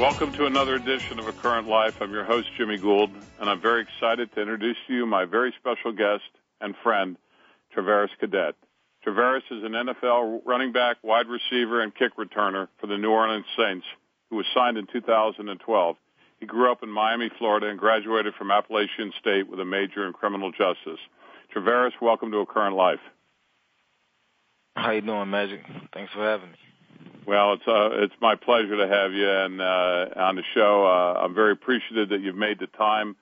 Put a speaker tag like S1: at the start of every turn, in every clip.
S1: Welcome to another edition of A Current Life. I'm your host, Jimmy Gould, and I'm very excited to introduce to you my very special guest and friend, Travaris Cadet. Travaris is an NFL running back, wide receiver, and kick returner for the New Orleans Saints, who was signed in 2012. He grew up in Miami, Florida, and graduated from Appalachian State with a major in criminal justice. Travaris, welcome to A Current Life.
S2: How you doing, Magic? Thanks for having me.
S1: Well, it's uh, it's my pleasure to have you and uh, on the show. Uh, I'm very appreciative that you've made the time,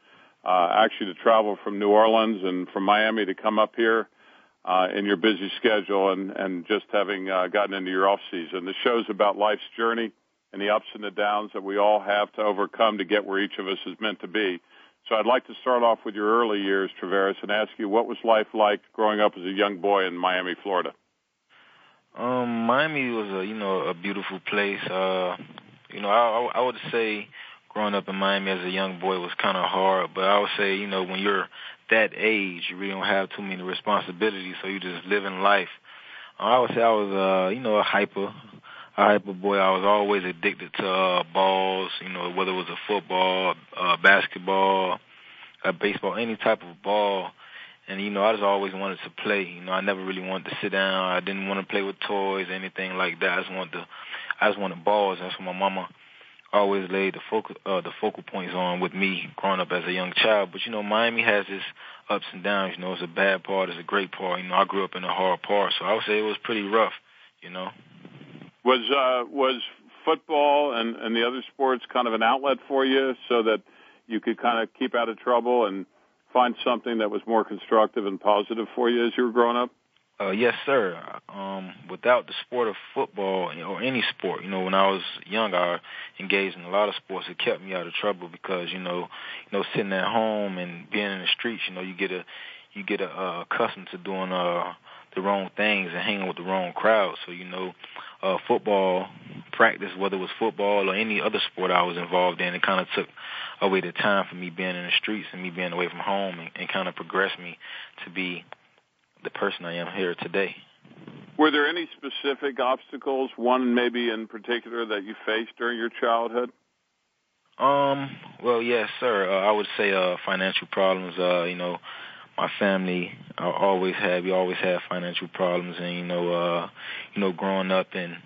S1: uh, actually, to travel from New Orleans and from Miami to come up here uh, in your busy schedule, and and just having uh, gotten into your off season. The show's about life's journey and the ups and the downs that we all have to overcome to get where each of us is meant to be. So I'd like to start off with your early years, Travaris, and ask you what was life like growing up as a young boy in Miami, Florida.
S2: Um, Miami was a you know a beautiful place. Uh, you know, I, I would say growing up in Miami as a young boy was kind of hard, but I would say you know when you're that age, you really don't have too many responsibilities, so you're just living life. Uh, I would say I was uh you know a hyper, a hyper boy. I was always addicted to uh, balls. You know whether it was a football, uh, basketball, a baseball, any type of ball. And you know, I just always wanted to play. You know, I never really wanted to sit down. I didn't want to play with toys or anything like that. I just wanted to, I just wanted balls. That's what my mama always laid the focal uh, the focal points on with me growing up as a young child. But you know, Miami has its ups and downs. You know, it's a bad part, it's a great part. You know, I grew up in a hard part, so I would say it was pretty rough. You know,
S1: was uh, was football and and the other sports kind of an outlet for you so that you could kind of keep out of trouble and find something that was more constructive and positive for you as you were growing up?
S2: Uh, yes, sir. Um, without the sport of football or any sport, you know, when I was young, I engaged in a lot of sports. It kept me out of trouble because, you know, you know, sitting at home and being in the streets, you know, you get a, you get a, uh, accustomed to doing uh, the wrong things and hanging with the wrong crowd. So, you know, uh, football practice, whether it was football or any other sport I was involved in, it kind of took the time for me being in the streets and me being away from home and, and kind of progress me to be the person I am here today.
S1: Were there any specific obstacles, one maybe in particular, that you faced during your childhood?
S2: Um, well, yes, sir. Uh, I would say uh, financial problems. Uh, you know, my family uh, always had. We always had financial problems, and you know, uh, you know, growing up and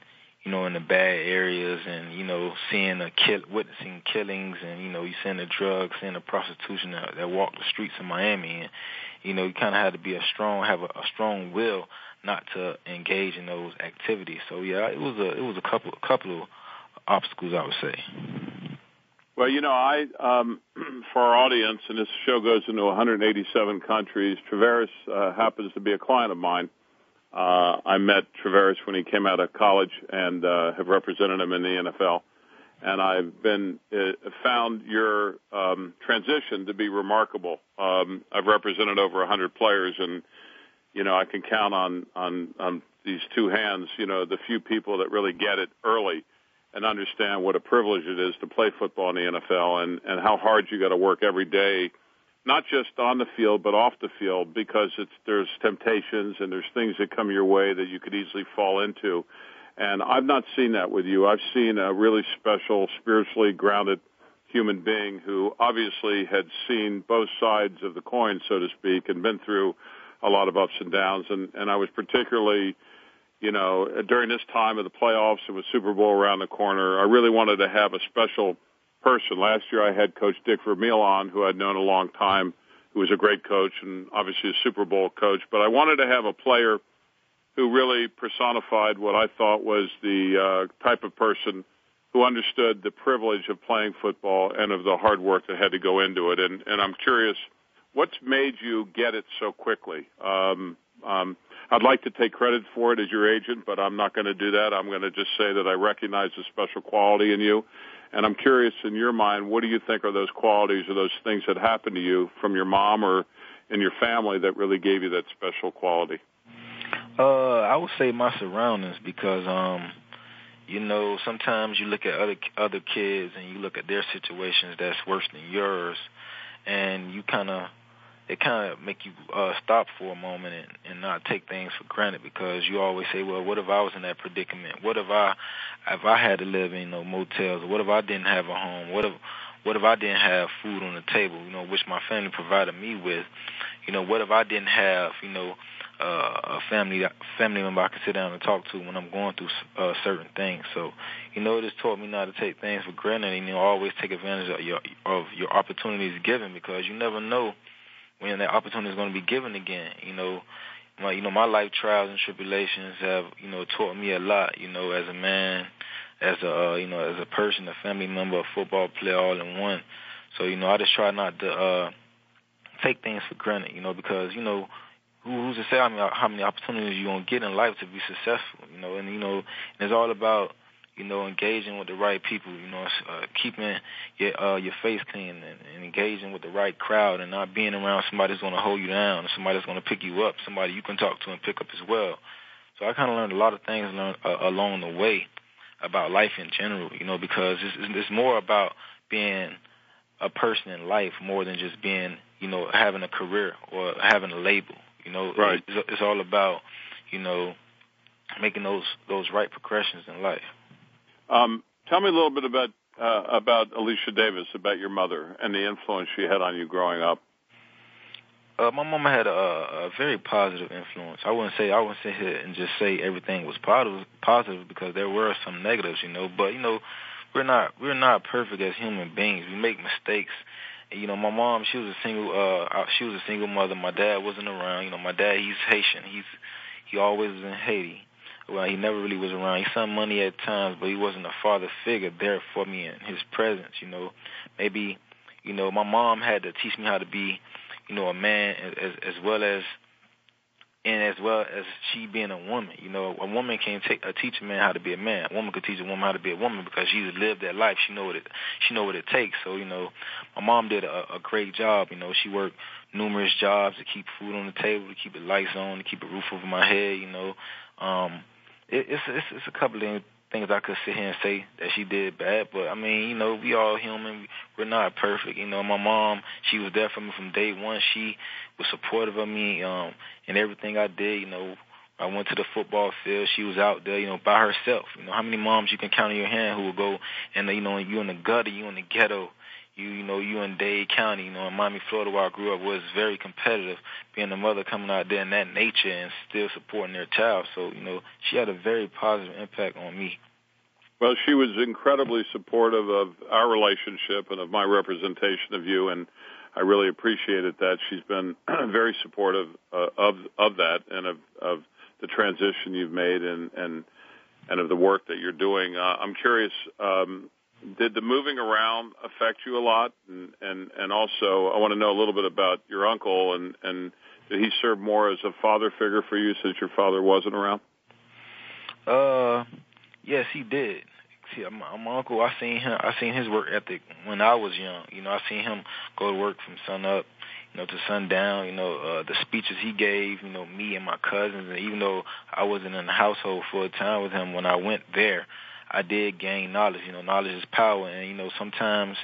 S2: you know, in the bad areas and, you know, seeing a kill, witnessing killings and, you know, you seeing the drugs, seeing the prostitution that, that walk the streets in Miami and, you know, you kind of had to be a strong, have a, a strong will not to engage in those activities. So yeah, it was a, it was a couple, a couple of obstacles I would say.
S1: Well, you know, I, um, for our audience, and this show goes into 187 countries, Traveris uh, happens to be a client of mine uh, I met Travaris when he came out of college and uh, have represented him in the NFL. And I've been uh, found your um, transition to be remarkable. Um, I've represented over 100 players, and you know I can count on on on these two hands. You know the few people that really get it early and understand what a privilege it is to play football in the NFL, and and how hard you got to work every day not just on the field but off the field because it's there's temptations and there's things that come your way that you could easily fall into. And I've not seen that with you. I've seen a really special, spiritually grounded human being who obviously had seen both sides of the coin, so to speak, and been through a lot of ups and downs. And, and I was particularly, you know, during this time of the playoffs and with Super Bowl around the corner, I really wanted to have a special person. Last year I had Coach Dick Vermeil on, who I'd known a long time, who was a great coach and obviously a Super Bowl coach. But I wanted to have a player who really personified what I thought was the uh, type of person who understood the privilege of playing football and of the hard work that had to go into it. And, and I'm curious, what's made you get it so quickly? Um, um, I'd like to take credit for it as your agent, but I'm not going to do that. I'm going to just say that I recognize the special quality in you and I'm curious, in your mind, what do you think are those qualities or those things that happened to you from your mom or in your family that really gave you that special quality?
S2: Uh, I would say my surroundings because, um, you know, sometimes you look at other other kids and you look at their situations that's worse than yours, and you kind of it kind of make you uh, stop for a moment and, and not take things for granted because you always say, well, what if I was in that predicament? What if I, if I had to live in you know, motels? What if I didn't have a home? What if, what if I didn't have food on the table? You know, which my family provided me with. You know, what if I didn't have, you know, uh, a family family member I can sit down and talk to when I'm going through uh, certain things. So, you know, it has taught me not to take things for granted, and you know, always take advantage of your of your opportunities given because you never know when that opportunity is going to be given again. You know, my you know my life trials and tribulations have you know taught me a lot. You know, as a man, as a uh, you know as a person, a family member, a football player, all in one. So you know, I just try not to uh, take things for granted. You know, because you know who's to say how many, opportunities you're gonna get in life to be successful, you know, and you know, it's all about you know, engaging with the right people, you know, uh, keeping your uh, your face clean and, and engaging with the right crowd and not being around somebody that's going to hold you down, somebody that's going to pick you up, somebody you can talk to and pick up as well. So I kind of learned a lot of things learned, uh, along the way about life in general, you know, because it's, it's more about being a person in life more than just being, you know, having a career or having a label. You know,
S1: right.
S2: it's, it's all about, you know, making those those right progressions in life.
S1: Um, tell me a little bit about uh, about Alicia Davis, about your mother and the influence she had on you growing up.
S2: Uh, my mama had a, a very positive influence. I wouldn't say I wouldn't sit here and just say everything was positive, positive because there were some negatives, you know. But you know, we're not we're not perfect as human beings. We make mistakes. And, you know, my mom she was a single uh she was a single mother. My dad wasn't around. You know, my dad he's Haitian. He's he always was in Haiti. Well, he never really was around. He sent money at times, but he wasn't a father figure there for me in his presence. You know, maybe, you know, my mom had to teach me how to be, you know, a man as as well as, and as well as she being a woman. You know, a woman can't take a teach a man how to be a man. A woman could teach a woman how to be a woman because she's lived that life. She know what it she know what it takes. So you know, my mom did a, a great job. You know, she worked numerous jobs to keep food on the table, to keep the lights on, to keep a roof over my head. You know. Um, it, it's, it's it's a couple of things I could sit here and say that she did bad, but I mean, you know, we all human. We're not perfect. You know, my mom, she was there for me from day one. She was supportive of me um, in everything I did. You know, I went to the football field. She was out there, you know, by herself. You know, how many moms you can count on your hand who will go and you know you in the gutter, you in the ghetto, you you know you in Dade County, you know in Miami, Florida, where I grew up, was very competitive. Being a mother coming out there in that nature and still supporting their child, so you know she had a very positive impact on me.
S1: Well, she was incredibly supportive of our relationship and of my representation of you, and I really appreciated that. She's been very supportive uh, of of that and of of the transition you've made and and and of the work that you're doing. Uh, I'm curious. Um, did the moving around affect you a lot? And and and also, I want to know a little bit about your uncle and and did he serve more as a father figure for you since your father wasn't around?
S2: Uh, yes, he did. See, my, my uncle, I seen him. I seen his work ethic when I was young. You know, I seen him go to work from sun up, you know, to sundown. You know, uh, the speeches he gave. You know, me and my cousins, and even though I wasn't in the household full time with him, when I went there, I did gain knowledge. You know, knowledge is power, and you know sometimes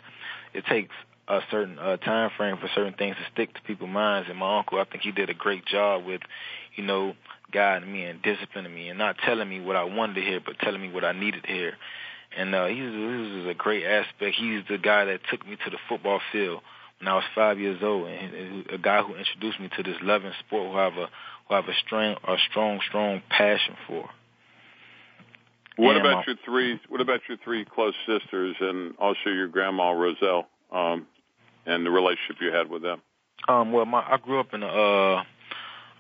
S2: it takes a certain uh, time frame for certain things to stick to people's minds. And my uncle, I think he did a great job with, you know, guiding me and disciplining me, and not telling me what I wanted to hear, but telling me what I needed to hear. And uh, he's this is a great aspect. He's the guy that took me to the football field when I was five years old, and a guy who introduced me to this loving sport who I have a who I have a strong a strong strong passion for.
S1: What about your three? What about your three close sisters, and also your grandma Roselle, um, and the relationship you had with them?
S2: Um, well, my I grew up in a, uh,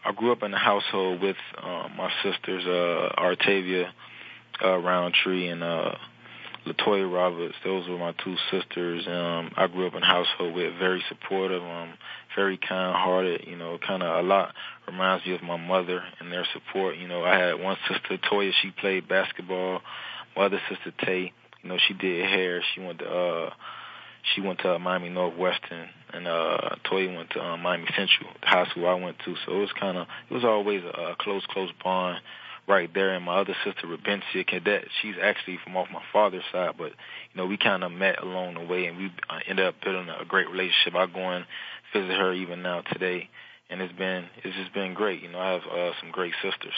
S2: I grew up in a household with uh, my sisters, uh, Artavia uh, Roundtree, and uh, Latoya Roberts. Those were my two sisters. Um, I grew up in a household with very supportive, um, very kind-hearted. You know, kind of a lot reminds me of my mother and their support. You know, I had one sister, Toya. She played basketball. My other sister, Tay. You know, she did hair. She went to uh, she went to uh, Miami Northwestern, and uh, Toya went to um, Miami Central, high school I went to. So it was kind of it was always a close, close bond right there. And my other sister, Rebencia Cadet, she's actually from off my father's side, but you know we kind of met along the way, and we uh, ended up building a great relationship. I go and visit her even now today, and it's been it's just been great. You know, I have uh, some great sisters.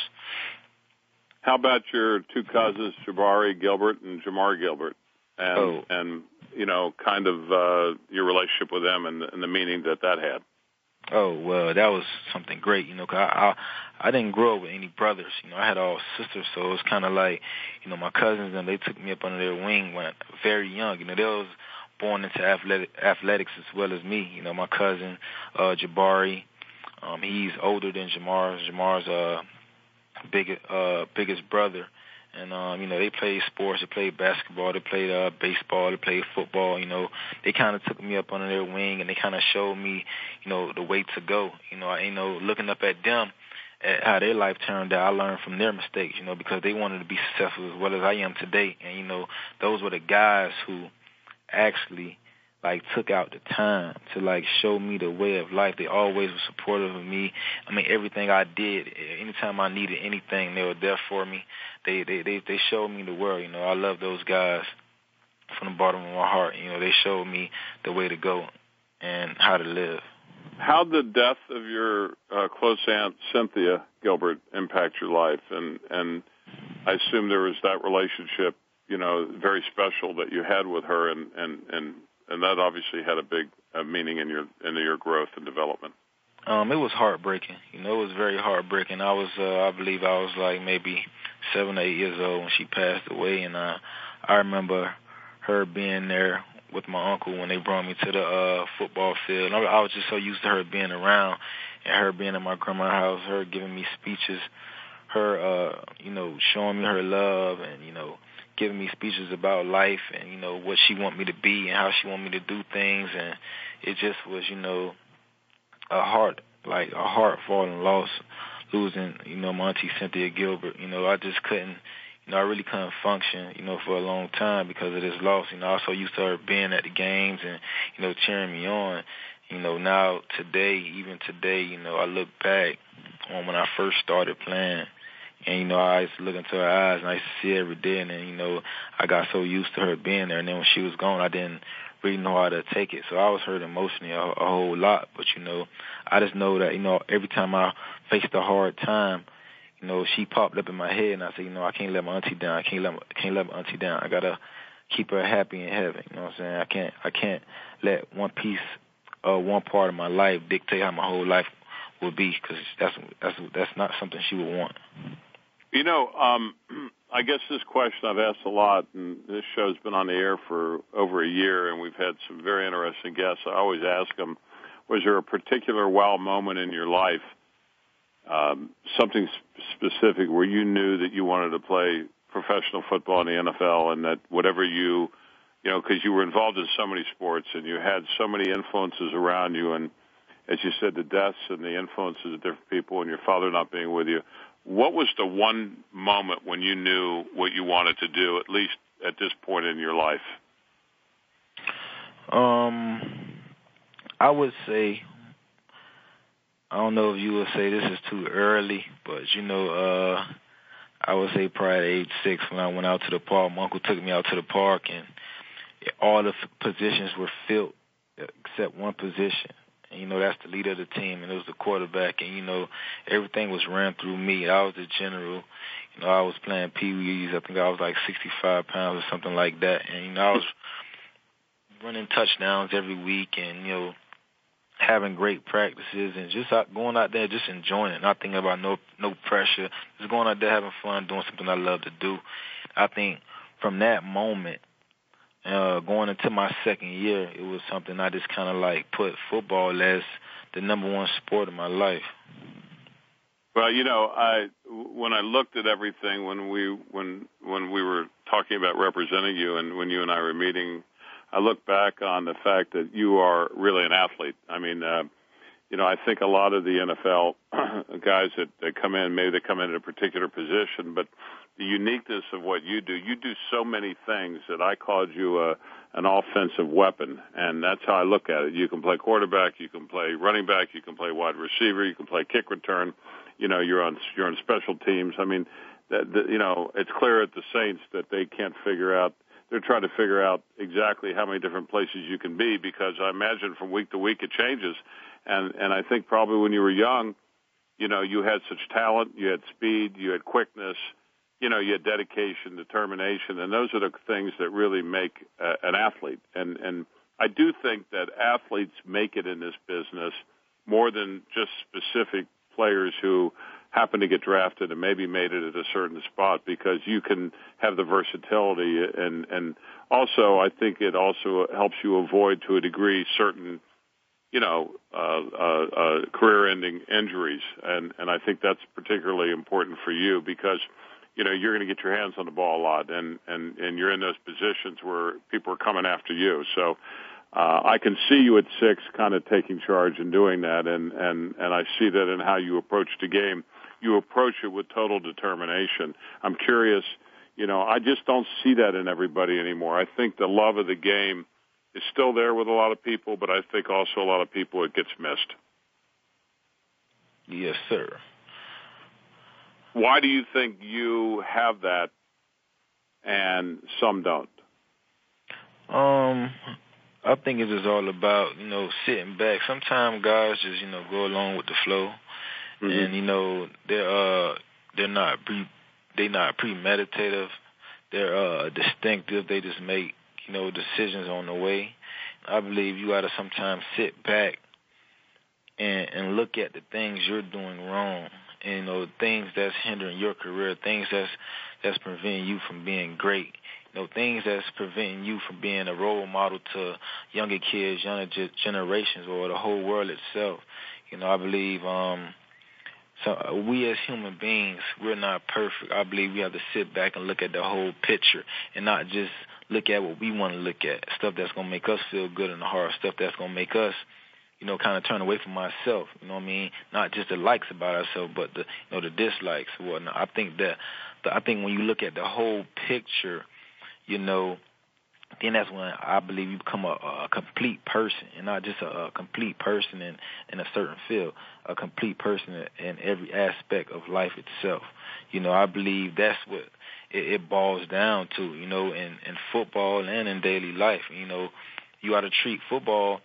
S1: How about your two cousins, Jabari Gilbert and Jamar Gilbert, and
S2: oh.
S1: and you know, kind of uh, your relationship with them and, and the meaning that that had.
S2: Oh well, that was something great, you know. Cause I, I I didn't grow up with any brothers, you know. I had all sisters, so it was kind of like, you know, my cousins and they took me up under their wing when very young. You know, they was born into athletic, athletics as well as me. You know, my cousin uh, Jabari, um, he's older than Jamar. Jamar's uh, big uh, biggest brother, and um, you know, they played sports, they played basketball, they played uh baseball, they played football, you know. They kinda took me up under their wing and they kinda showed me, you know, the way to go. You know, I you know, looking up at them at how their life turned out, I learned from their mistakes, you know, because they wanted to be successful as well as I am today. And, you know, those were the guys who actually like took out the time to like show me the way of life. They always were supportive of me. I mean, everything I did, anytime I needed anything, they were there for me. They they they, they showed me the world. You know, I love those guys from the bottom of my heart. You know, they showed me the way to go and how to live. How
S1: the death of your uh, close aunt Cynthia Gilbert impact your life, and and I assume there was that relationship, you know, very special that you had with her, and and and and that obviously had a big uh, meaning in your in your growth and development.
S2: Um, it was heartbreaking. You know, it was very heartbreaking. I was, uh, I believe, I was like maybe seven, eight years old when she passed away, and uh, I remember her being there with my uncle when they brought me to the uh, football field. And I, I was just so used to her being around, and her being at my grandma's house, her giving me speeches, her, uh, you know, showing me her love, and you know, giving me speeches about life and you know what she want me to be and how she want me to do things and it just was you know a heart like a heart falling lost losing you know my auntie Cynthia Gilbert you know I just couldn't you know I really couldn't function you know for a long time because of this loss you know I was used to her being at the games and you know cheering me on you know now today even today you know I look back on when I first started playing and you know, I used to look into her eyes, and I used to see every day. And then you know, I got so used to her being there. And then when she was gone, I didn't really know how to take it. So I was hurt emotionally a, a whole lot. But you know, I just know that you know, every time I faced a hard time, you know, she popped up in my head, and I said, you know, I can't let my auntie down. I can't let my, can't let my auntie down. I gotta keep her happy in heaven. You know what I'm saying? I can't I can't let one piece uh one part of my life dictate how my whole life will be because that's that's that's not something she would want.
S1: You know, um, I guess this question I've asked a lot, and this show's been on the air for over a year, and we've had some very interesting guests. I always ask them, was there a particular wow moment in your life, um, something specific where you knew that you wanted to play professional football in the NFL, and that whatever you, you know, because you were involved in so many sports and you had so many influences around you, and as you said, the deaths and the influences of different people, and your father not being with you what was the one moment when you knew what you wanted to do, at least at this point in your life?
S2: Um, I would say, I don't know if you would say this is too early, but you know, uh, I would say probably age six when I went out to the park. My uncle took me out to the park, and all the positions were filled except one position. And, you know, that's the leader of the team, and it was the quarterback. And, you know, everything was ran through me. I was the general. You know, I was playing pee-wees. I think I was like 65 pounds or something like that. And, you know, I was running touchdowns every week and, you know, having great practices and just out, going out there, just enjoying it, not thinking about no no pressure, just going out there having fun, doing something I love to do. I think from that moment, uh, going into my second year, it was something I just kind of like put football as the number one sport of my life.
S1: Well, you know, I when I looked at everything when we when when we were talking about representing you and when you and I were meeting, I look back on the fact that you are really an athlete. I mean, uh, you know, I think a lot of the NFL guys that, that come in, maybe they come in at a particular position, but the uniqueness of what you do. You do so many things that I called you a, uh, an offensive weapon, and that's how I look at it. You can play quarterback, you can play running back, you can play wide receiver, you can play kick return. You know, you're on you're on special teams. I mean, that, that you know, it's clear at the Saints that they can't figure out. They're trying to figure out exactly how many different places you can be because I imagine from week to week it changes, and and I think probably when you were young, you know, you had such talent, you had speed, you had quickness you know, your dedication, determination, and those are the things that really make uh, an athlete. And and I do think that athletes make it in this business more than just specific players who happen to get drafted and maybe made it at a certain spot because you can have the versatility and and also I think it also helps you avoid to a degree certain you know uh, uh, uh, career-ending injuries and and I think that's particularly important for you because you know you're going to get your hands on the ball a lot, and and and you're in those positions where people are coming after you. So uh, I can see you at six, kind of taking charge and doing that, and and and I see that in how you approach the game. You approach it with total determination. I'm curious. You know, I just don't see that in everybody anymore. I think the love of the game is still there with a lot of people, but I think also a lot of people it gets missed.
S2: Yes, sir.
S1: Why do you think you have that and some don't?
S2: Um, I think it's all about you know sitting back. Sometimes guys just you know go along with the flow, mm-hmm. and you know they're uh they're not pre they are not premeditative. They're uh distinctive. They just make you know decisions on the way. I believe you gotta sometimes sit back and and look at the things you're doing wrong you know things that's hindering your career, things that's that's preventing you from being great. You know things that's preventing you from being a role model to younger kids, younger generations, or the whole world itself. You know, I believe um, so uh, we as human beings, we're not perfect. I believe we have to sit back and look at the whole picture and not just look at what we want to look at, stuff that's gonna make us feel good in the heart, stuff that's gonna make us you know, kind of turn away from myself. You know what I mean? Not just the likes about ourselves, but the you know the dislikes. Well, no, I think that the, I think when you look at the whole picture, you know, then that's when I believe you become a, a complete person, and not just a, a complete person in in a certain field, a complete person in every aspect of life itself. You know, I believe that's what it, it boils down to. You know, in in football and in daily life. You know, you ought to treat football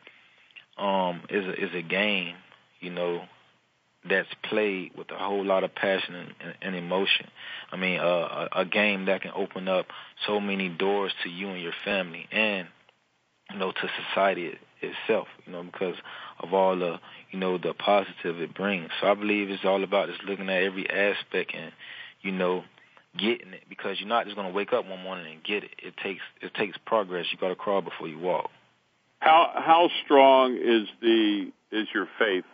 S2: um, is a, is a game, you know, that's played with a whole lot of passion and, and, and emotion. I mean, uh, a, a game that can open up so many doors to you and your family, and you know, to society itself. You know, because of all the you know the positive it brings. So I believe it's all about just looking at every aspect and you know getting it because you're not just going to wake up one morning and get it. It takes it takes progress. You got to crawl before you walk.
S1: How how strong is the is your faith,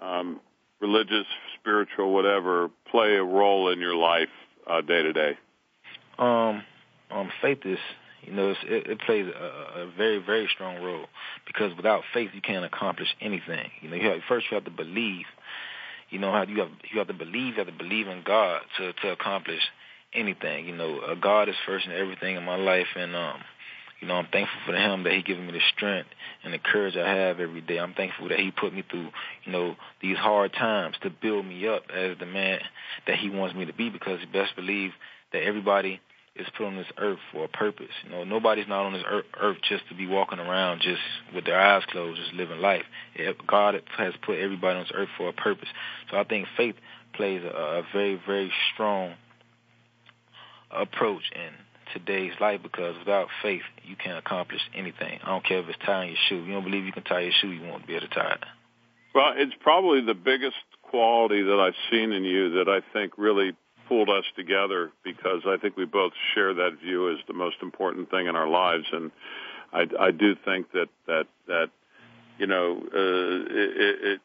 S1: um, religious, spiritual, whatever, play a role in your life uh, day to day?
S2: Um, um, faith is you know, it, it plays a, a very, very strong role because without faith, you can't accomplish anything. You know, you have, first you have to believe. You know how you have you have to believe. You have to believe in God to to accomplish anything. You know, uh, God is first in everything in my life, and um, you know, I'm thankful for him that he given me the strength and the courage I have every day. I'm thankful that he put me through, you know, these hard times to build me up as the man that he wants me to be because he best believe that everybody is put on this earth for a purpose. You know, nobody's not on this earth, just to be walking around just with their eyes closed, just living life. God has put everybody on this earth for a purpose. So I think faith plays a, a very, very strong approach in today's life because without faith, you can't accomplish anything. I don't care if it's tying your shoe. You don't believe you can tie your shoe, you won't be able to tie it.
S1: Well, it's probably the biggest quality that I've seen in you that I think really pulled us together because I think we both share that view as the most important thing in our lives, and I, I do think that that that you know uh, it, it, it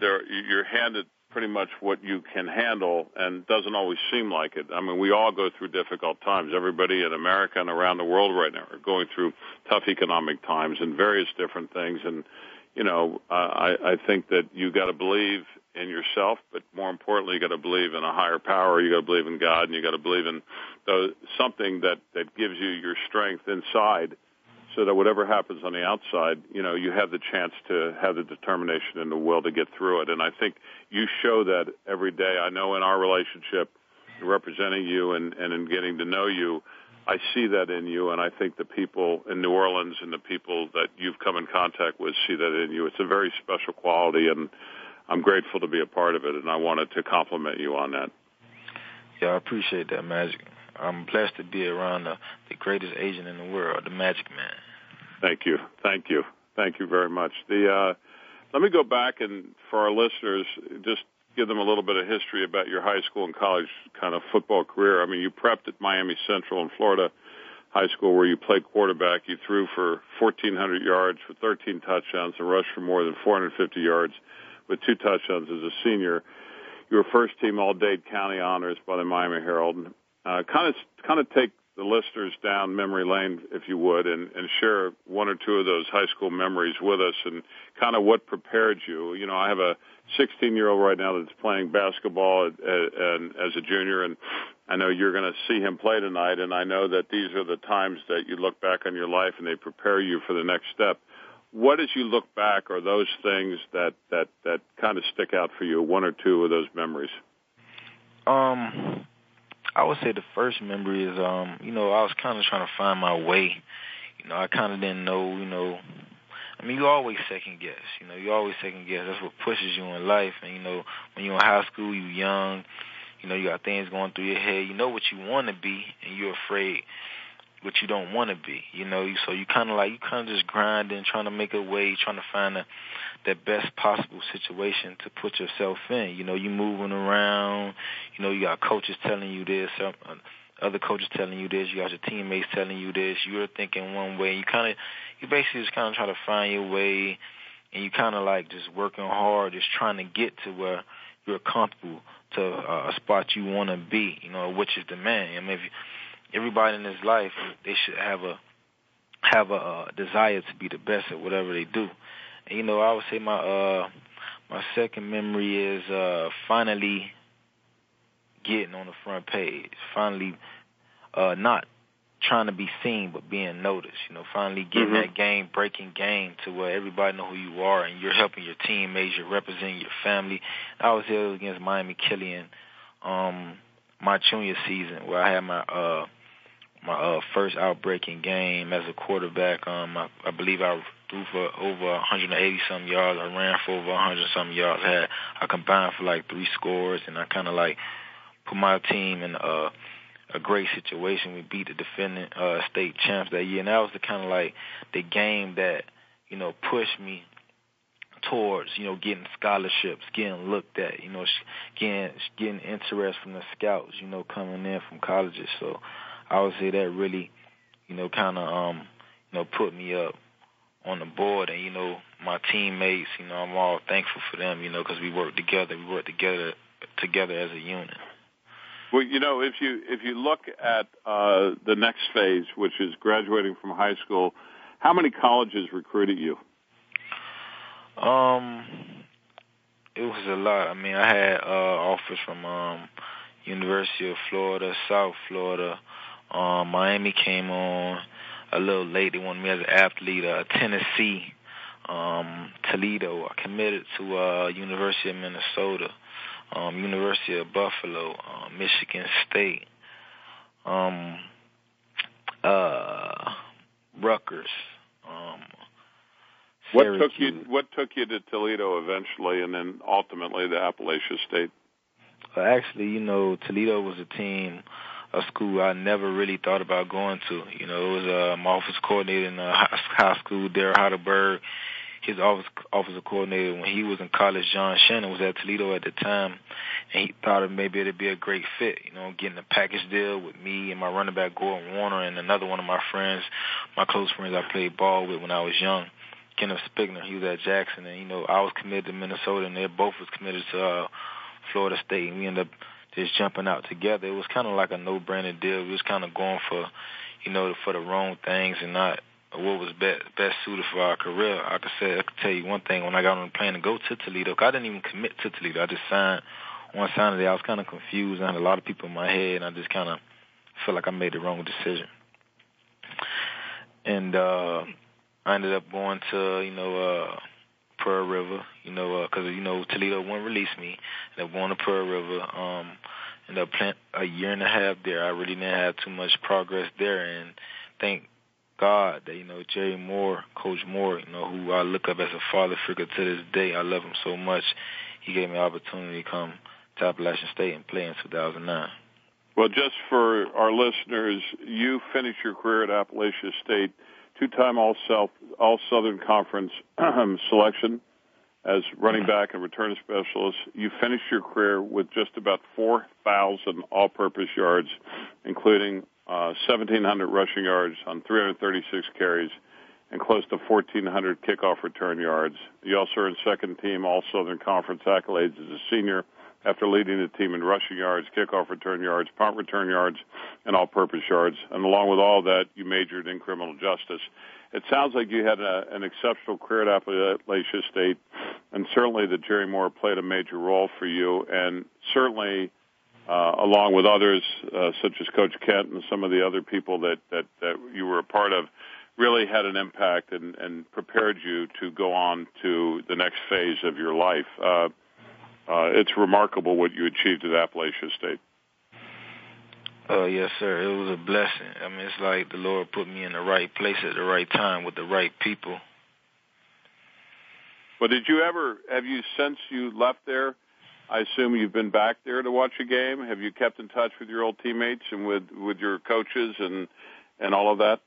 S1: there you're handed pretty much what you can handle and doesn't always seem like it. I mean, we all go through difficult times. Everybody in America and around the world right now are going through tough economic times and various different things. And, you know, I, I think that you got to believe in yourself, but more importantly, you got to believe in a higher power. You got to believe in God and you got to believe in the, something that, that gives you your strength inside so that whatever happens on the outside, you know, you have the chance to have the determination and the will to get through it. And I think you show that every day. I know in our relationship, representing you and, and in getting to know you, I see that in you, and I think the people in New Orleans and the people that you've come in contact with see that in you. It's a very special quality, and I'm grateful to be a part of it, and I wanted to compliment you on that.
S2: Yeah, I appreciate that, Magic. I'm blessed to be around the, the greatest agent in the world, the Magic Man.
S1: Thank you. Thank you. Thank you very much. The, uh, let me go back and for our listeners, just give them a little bit of history about your high school and college kind of football career. I mean, you prepped at Miami Central in Florida High School where you played quarterback. You threw for 1,400 yards for 13 touchdowns and rushed for more than 450 yards with two touchdowns as a senior. You were first team All Dade County Honors by the Miami Herald. Uh, kind of, kind of take the listeners down memory lane, if you would, and, and share one or two of those high school memories with us and kind of what prepared you. You know, I have a 16 year old right now that's playing basketball at, at, and as a junior, and I know you're going to see him play tonight, and I know that these are the times that you look back on your life and they prepare you for the next step. What, as you look back, are those things that that that kind of stick out for you? One or two of those memories.
S2: Um, I would say the first memory is, um, you know, I was kind of trying to find my way. You know, I kind of didn't know, you know, I mean, you always second guess. You know, you always second guess. That's what pushes you in life. And you know, when you're in high school, you're young. You know, you got things going through your head. You know what you want to be, and you're afraid what you don't want to be, you know. So you kind of like you kind of just grinding, trying to make a way, trying to find a, that best possible situation to put yourself in. You know, you moving around. You know, you got coaches telling you this, other coaches telling you this. You got your teammates telling you this. You're thinking one way. You kind of, you basically just kind of try to find your way, and you kind of like just working hard, just trying to get to where you're comfortable to uh, a spot you want to be. You know, which is the man. I mean. If you, everybody in this life they should have a have a uh, desire to be the best at whatever they do. And, you know, I would say my uh my second memory is uh finally getting on the front page, finally uh not trying to be seen but being noticed, you know, finally getting mm-hmm. that game breaking game to where everybody know who you are and you're helping your teammates, you're representing your family. I was here against Miami Killian um my junior season where I had my uh my uh, first outbreaking game as a quarterback. Um, I, I believe I threw for over 180 some yards. I ran for over 100 some yards. I had I combined for like three scores, and I kind of like put my team in a, a great situation. We beat the defending uh, state champs that year, and that was the kind of like the game that you know pushed me towards you know getting scholarships, getting looked at, you know, getting getting interest from the scouts, you know, coming in from colleges. So I would say that really, you know, kind of um, you know, put me up on the board, and you know, my teammates, you know, I'm all thankful for them, you know, because we work together, we work together together as a unit.
S1: Well, you know, if you if you look at uh, the next phase, which is graduating from high school, how many colleges recruited you?
S2: Um, it was a lot. I mean, I had uh, offers from um, University of Florida, South Florida, um, Miami came on a little late. They wanted me as an athlete. Uh, Tennessee, um, Toledo. I committed to uh, University of Minnesota, um, University of Buffalo, uh, Michigan State, um, uh, Rutgers. Um, Syracuse.
S1: what took you? What took you to Toledo eventually, and then ultimately to Appalachia State?
S2: Well, actually, you know, Toledo was a team a school I never really thought about going to. You know, it was uh, my office coordinator in uh, high school, Darrell Heidelberg. His office officer coordinator when he was in college, John Shannon was at Toledo at the time, and he thought it maybe it'd be a great fit. You know, getting a package deal with me and my running back Gordon Warner and another one of my friends, my close friends I played ball with when I was young. Kenneth Spigner, he was at Jackson, and you know I was committed to Minnesota, and they both was committed to uh, Florida State, and we ended up just jumping out together. It was kind of like a no-brainer deal. We was kind of going for, you know, for the wrong things and not what was best best suited for our career. I could say I could tell you one thing when I got on the plane to go to Toledo. Cause I didn't even commit to Toledo. I just signed one Saturday. I was kind of confused. I had a lot of people in my head, and I just kind of felt like I made the wrong decision. And uh, I ended up going to you know. Uh, Pearl River, you know, because uh, you know Toledo wouldn't release me, and I going to Pearl River. Um, and a plant a year and a half there, I really didn't have too much progress there, and thank God that you know Jerry Moore, Coach Moore, you know who I look up as a father figure to this day. I love him so much. He gave me an opportunity to come to Appalachian State and play in 2009.
S1: Well, just for our listeners, you finished your career at Appalachian State two-time All South All Southern Conference selection as running back and return specialist. You finished your career with just about 4,000 all-purpose yards, including uh, 1,700 rushing yards on 336 carries and close to 1,400 kickoff return yards. You also earned second-team All Southern Conference accolades as a senior after leading the team in rushing yards, kickoff return yards, punt return yards, and all purpose yards. And along with all that, you majored in criminal justice. It sounds like you had a, an exceptional career at Appalachia State, and certainly that Jerry Moore played a major role for you, and certainly. Uh, along with others uh, such as Coach Kent and some of the other people that, that, that you were a part of, really had an impact and, and prepared you to go on to the next phase of your life. Uh, uh, it's remarkable what you achieved at Appalachia State. Uh,
S2: yes, sir. It was a blessing. I mean, it's like the Lord put me in the right place at the right time with the right people.
S1: But did you ever have you since you left there? I assume you've been back there to watch a game. Have you kept in touch with your old teammates and with with your coaches and and all of that?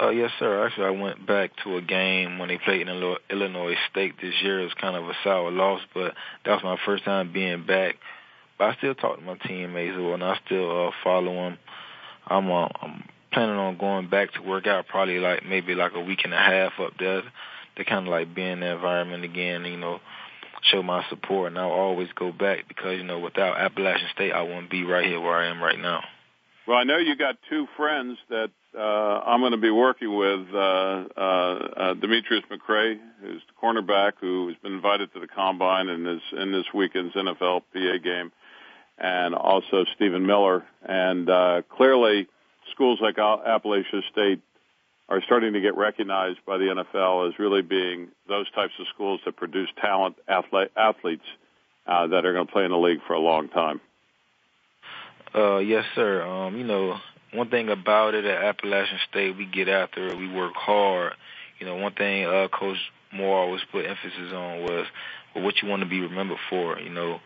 S2: Uh, yes, sir. Actually, I went back to a game when they played in Illinois State this year. It was kind of a sour loss, but that was my first time being back. But I still talk to my teammates, and I still uh, follow them. I'm, uh, I'm planning on going back to work out probably like maybe like a week and a half up there to kind of like be in the environment again, you know, show my support. And I'll always go back because, you know, without Appalachian State, I wouldn't be right here where I am right now.
S1: Well, I know you got two friends that uh, I'm going to be working with uh, uh, uh, Demetrius McCray, who's the cornerback who has been invited to the combine and is in this weekend's NFL PA game, and also Stephen Miller. And uh, clearly, schools like Appalachia State are starting to get recognized by the NFL as really being those types of schools that produce talent athlete, athletes uh, that are going to play in the league for a long time.
S2: Uh, yes, sir. Um, you know, one thing about it at Appalachian State, we get after it. We work hard. You know, one thing uh, Coach Moore always put emphasis on was well, what you want to be remembered for. You know,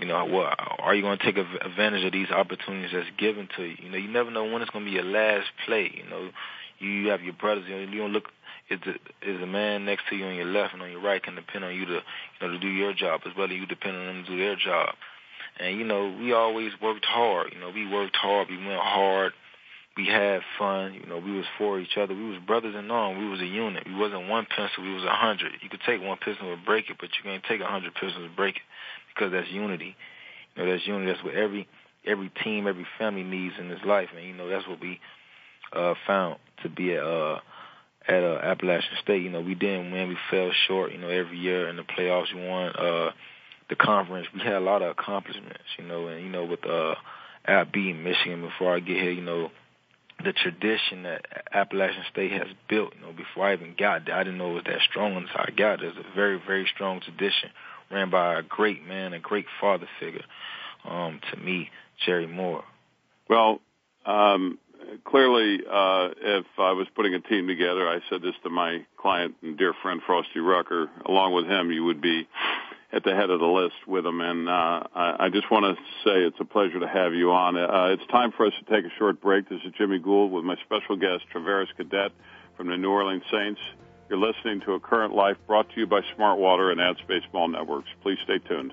S2: you know, well, are you going to take advantage of these opportunities that's given to you? You know, you never know when it's going to be your last play. You know, you have your brothers. You, know, you don't look is the is the man next to you on your left and on your right can depend on you to you know to do your job as well as you depend on them to do their job. And you know, we always worked hard. You know, we worked hard. We went hard. We had fun. You know, we was for each other. We was brothers in arms. We was a unit. We wasn't one pencil. We was a hundred. You could take one pencil and break it, but you can't take a hundred pencils and break it because that's unity. You know, that's unity. That's what every every team, every family needs in this life, and you know that's what we uh, found to be at uh, at uh, Appalachian State. You know, we didn't win. We fell short. You know, every year in the playoffs, we won. Uh, the conference, we had a lot of accomplishments, you know, and you know with uh, at beating Michigan before I get here, you know, the tradition that Appalachian State has built, you know, before I even got there, I didn't know it was that strong until I got there. It's a very, very strong tradition ran by a great man, a great father figure, um, to me, Jerry Moore.
S1: Well, um, clearly, uh, if I was putting a team together, I said this to my client and dear friend Frostee Rucker. Along with him, you would be at the head of the list with them. And uh, I, I just want to say it's a pleasure to have you on. Uh, it's time for us to take a short break. This is Jimmy Gould with my special guest, Travaris Cadet from the New Orleans Saints. You're listening to A Current Life brought to you by Smartwater and AdSpace Mall Networks. Please stay tuned.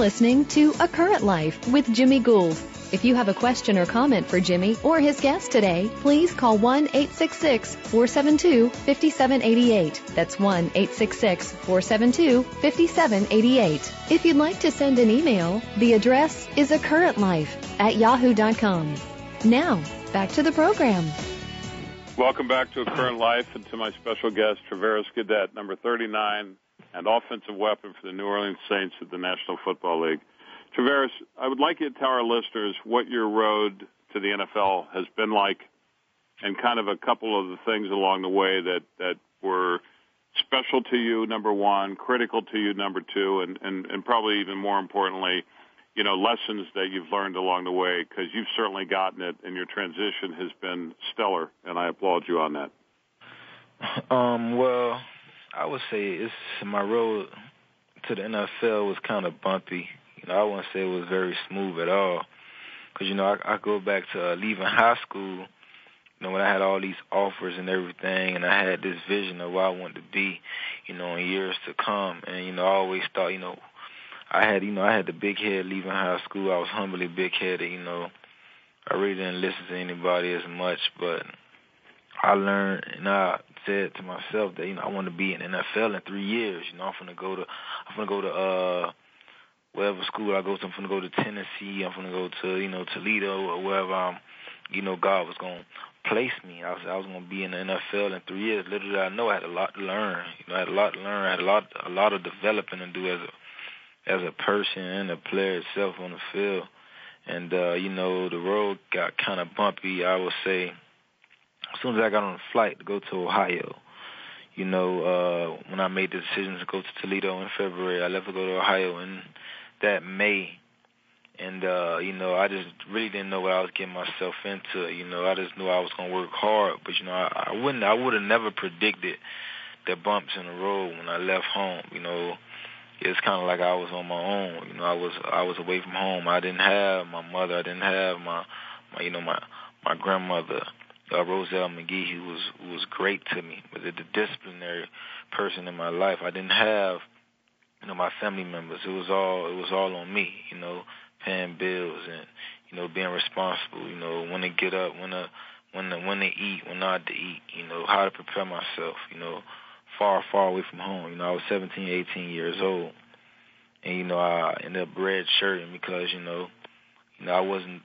S3: listening to A Current Life with Jimmy Gould. If you have a question or comment for Jimmy or his guest today, please call 1 866 472 5788. That's 1 866 472 5788. If you'd like to send an email, the address is a current life at yahoo.com. Now, back to the program.
S1: Welcome back to A Current Life and to my special guest, Travaris Cadet, number 39 and offensive weapon for the New Orleans Saints of the National Football League. Travaris. I would like you to tell our listeners what your road to the NFL has been like and kind of a couple of the things along the way that, that were special to you, number one, critical to you, number two, and, and, and probably even more importantly, you know, lessons that you've learned along the way because you've certainly gotten it and your transition has been stellar, and I applaud you on that.
S2: Um, well, I would say it's my road to the NFL was kind of bumpy. You know, I wouldn't say it was very smooth at all. Cause you know, I, I go back to uh, leaving high school. You know, when I had all these offers and everything, and I had this vision of where I wanted to be, you know, in years to come. And you know, I always thought, you know, I had, you know, I had the big head leaving high school. I was humbly big headed. You know, I really didn't listen to anybody as much, but I learned and I said to myself that you know I want to be in NFL in three years. You know I'm gonna go to I'm gonna go to uh wherever school I go to. I'm gonna go to Tennessee. I'm gonna go to you know Toledo or wherever. I'm, um, you know God was gonna place me. I was I was gonna be in the NFL in three years. Literally, I know I had a lot to learn. You know, I had a lot to learn. I had a lot a lot of developing to do as a as a person and a player itself on the field. And uh, you know, the road got kind of bumpy. I would say as soon as I got on a flight to go to Ohio, you know, uh, when I made the decision to go to Toledo in February, I left to go to Ohio in that May. And, uh, you know, I just really didn't know what I was getting myself into. You know, I just knew I was going to work hard. But, you know, I, I wouldn't, I would have never predicted the bumps in the road when I left home. You know, it's kind of like I was on my own. You know, I was, I was away from home. I didn't have my mother. I didn't have my, my you know, my, my grandmother uh, Roselle McGee, who was who was great to me, was the disciplinary person in my life. I didn't have, you know, my family members. It was all it was all on me, you know, paying bills and you know being responsible. You know, when to get up, when to when to when to eat, when not to eat. You know, how to prepare myself. You know, far far away from home. You know, I was 17, 18 years old, and you know I ended up red shirting because you know, you know I wasn't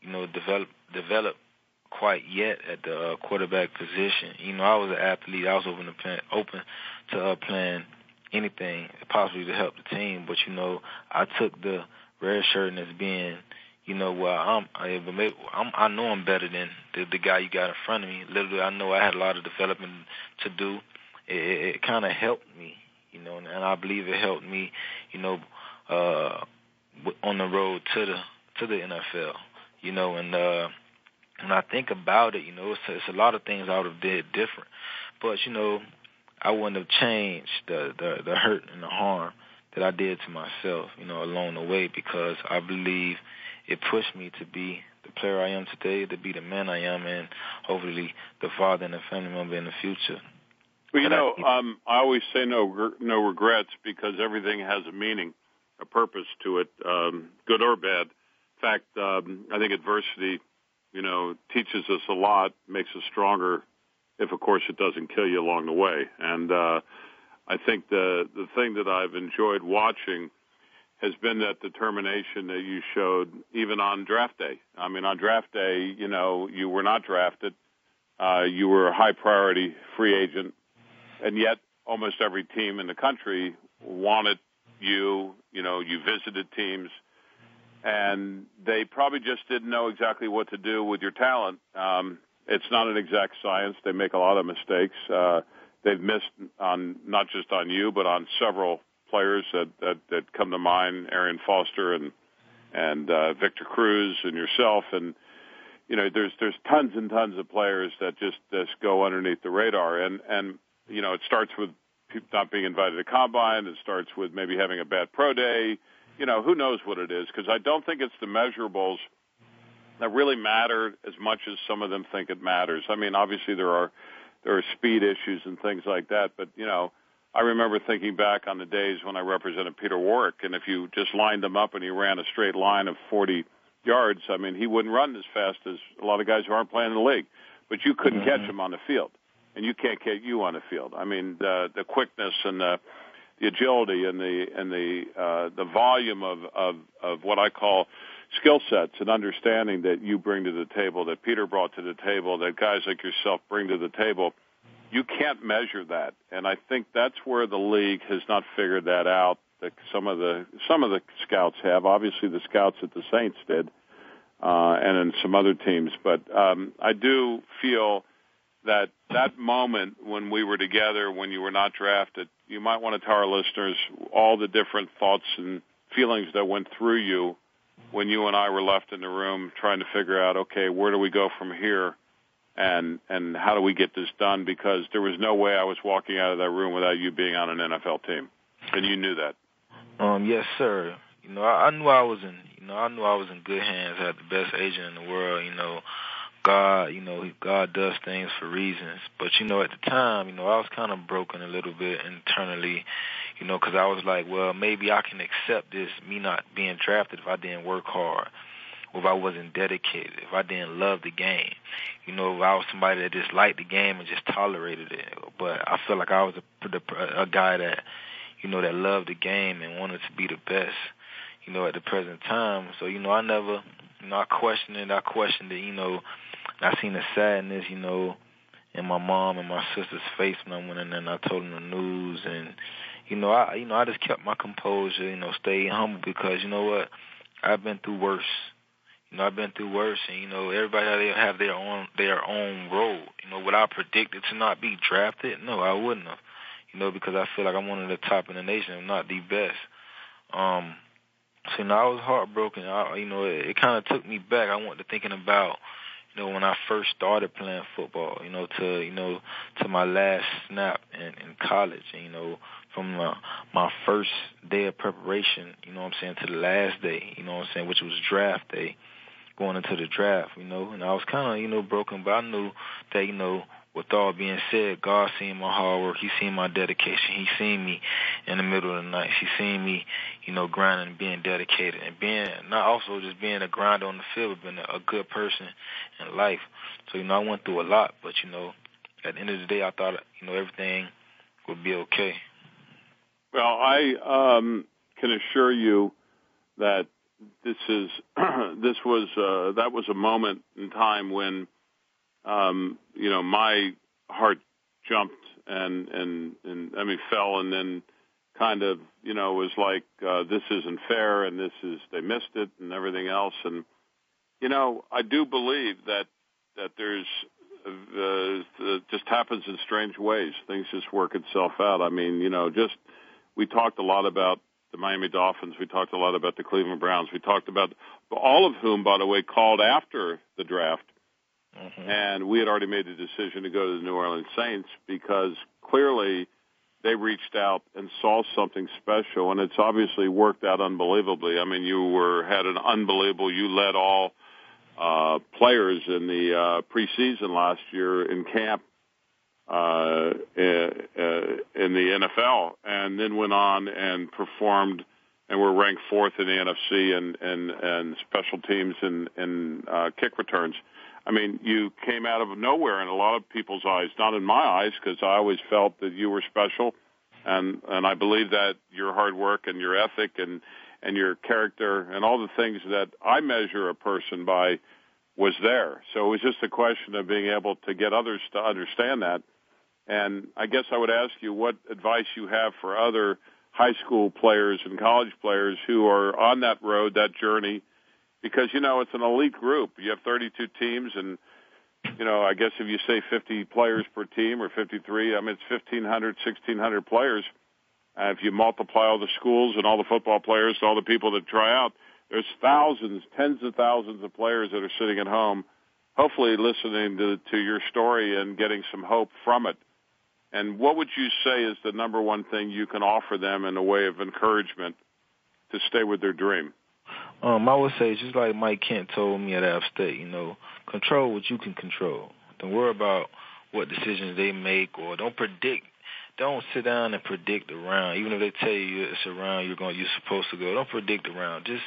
S2: you know develop develop quite yet at the uh, quarterback position. You know, I was an athlete. I was open to plan, open to uh, playing anything possibly to help the team. But you know, I took the red shirt as being, you know, well, I'm, I, I'm, I know I'm better than the, the guy you got in front of me. Literally, I know I had a lot of development to do. It, it, it kind of helped me, you know, and, and I believe it helped me, you know, uh, on the road to the to the NFL, you know, and. uh when I think about it, you know, it's a, it's a lot of things I would have did different. But you know, I wouldn't have changed the, the the hurt and the harm that I did to myself, you know, along the way because I believe it pushed me to be the player I am today, to be the man I am, and hopefully the father and the family member in the future.
S1: Well, you but know, I, um, I always say no no regrets because everything has a meaning, a purpose to it, um, good or bad. In fact, um, I think adversity you know, teaches us a lot, makes us stronger, if of course it doesn't kill you along the way. And uh, I think the the thing that I've enjoyed watching has been that determination that you showed even on draft day. I mean, on draft day, you know, you were not drafted. Uh, you were a high priority free agent, and yet almost every team in the country wanted you. You know, you visited teams and they probably just didn't know exactly what to do with your talent. Um, it's not an exact science. They make a lot of mistakes. Uh, they've missed on not just on you, but on several players that that, that come to mind: Arian Foster and and uh, Victor Cruz and yourself. And you know, there's there's tons and tons of players that just just go underneath the radar. And and you know, it starts with not being invited to combine. It starts with maybe having a bad pro day you know, who knows what it is? Because I don't think it's the measurables that really matter as much as some of them think it matters. I mean, obviously there are there are speed issues and things like that, but you know, I remember thinking back on the days when I represented Peter Warrick, and if you just lined them up and he ran a straight line of 40 yards, I mean, he wouldn't run as fast as a lot of guys who aren't playing in the league. But you couldn't mm-hmm. catch him on the field, and you can't catch you on the field. I mean, the, the quickness and the the agility and the and the uh, the volume of, of of what I call skill sets and understanding that you bring to the table, that Peter brought to the table, that guys like yourself bring to the table. You can't measure that, and I think that's where the league has not figured that out. That some of the some of the scouts have, obviously the scouts at the Saints did, uh, and in some other teams. But um, I do feel that that moment when we were together, when you were not drafted, you might want to tell our listeners all the different thoughts and feelings that went through you when you and I were left in the room trying to figure out, okay, where do we go from here? And, and how do we get this done? Because there was no way I was walking out of that room without you being on an NFL team. And you knew that.
S2: Um, yes, sir. You know, I, I knew I was in, you know, I knew I was in good hands. I had the best agent in the world, you know. God, you know, God does things for reasons. But you know, at the time, you know, I was kind of broken a little bit internally, you know, because I was like, well, maybe I can accept this me not being drafted if I didn't work hard, if I wasn't dedicated, if I didn't love the game, you know, if I was somebody that just liked the game and just tolerated it. But I felt like I was a, a guy that, you know, that loved the game and wanted to be the best, you know, at the present time. So you know, I never. You know, I questioned it. I questioned it. You know, I seen the sadness, you know, in my mom and my sister's face when I went in and I told them the news and you know, I you know, I just kept my composure, you know, stayed humble because you know what? I've been through worse. You know, I've been through worse and you know, everybody out there have their own their own road. You know, would I predicted to not be drafted? No, I wouldn't have. You know, because I feel like I'm one of the top in the nation, if not the best. Um so you know, I was heartbroken. I you know, it, it kinda took me back. I went to thinking about you know, when I first started playing football, you know, to you know, to my last snap in, in college, and, you know, from my, my first day of preparation, you know what I'm saying, to the last day, you know what I'm saying, which was draft day, going into the draft, you know, and I was kind of you know broken, but I knew that you know with all being said, God seen my hard work. He seen my dedication. He seen me in the middle of the night. He seen me, you know, grinding and being dedicated and being not also just being a grinder on the field, but being a, good person in life. So, you know, I went through a lot, but you know, at the end of the day, I thought, you know, everything would be okay.
S1: Well, I um, can assure you that this is this was uh, that was a moment in time when um, you know, my heart jumped and, and, and, I mean, fell and then kind of, you know, was like, uh, this isn't fair and this is, they missed it and everything else. And, you know, I do believe that, that there's, uh, it just happens in strange ways. Things just work itself out. I mean, you know, just, we talked a lot about the Miami Dolphins. We talked a lot about the Cleveland Browns. We talked about all of whom, by the way, called after the draft Mm-hmm. And we had already made the decision to go to the New Orleans Saints because clearly they reached out and saw something special, and it's obviously worked out unbelievably. I mean, you were had an unbelievable. You led all uh, players in the uh, preseason last year in camp uh, eh, eh, in, the NFL, and then went on and performed, and were ranked fourth in the NFC and and and special teams and and uh, kick returns. Uh, I mean, you came out of nowhere in a lot of people's eyes, not in my eyes, because I always felt that you were special, and and I believe that your hard work and your ethic and and your character and all the things that I measure a person by was there. So it was just a question of being able to get others to understand that. And I guess I would ask you what advice you have for other high school players and college players who are on that road, that journey because you know it's an elite group. You have 32 teams, and you know I guess if you say 50 players per team or 53, I mean it's 1,500, 1,600 players. Uh, if you multiply all the schools and all the football players, all the people that try out, there's thousands, tens of thousands of players that are sitting at home, hopefully listening to, to your story and getting some hope from it. And what would you say is the number one thing you can offer them in a way of encouragement to stay with their dream?
S2: Um, I would say just like Mike Kent told me at App State, you know, control what you can control. Don't worry about what decisions they make or don't predict don't sit down and predict the round. Even if they tell you it's a round you're going you're supposed to go, don't predict the round. Just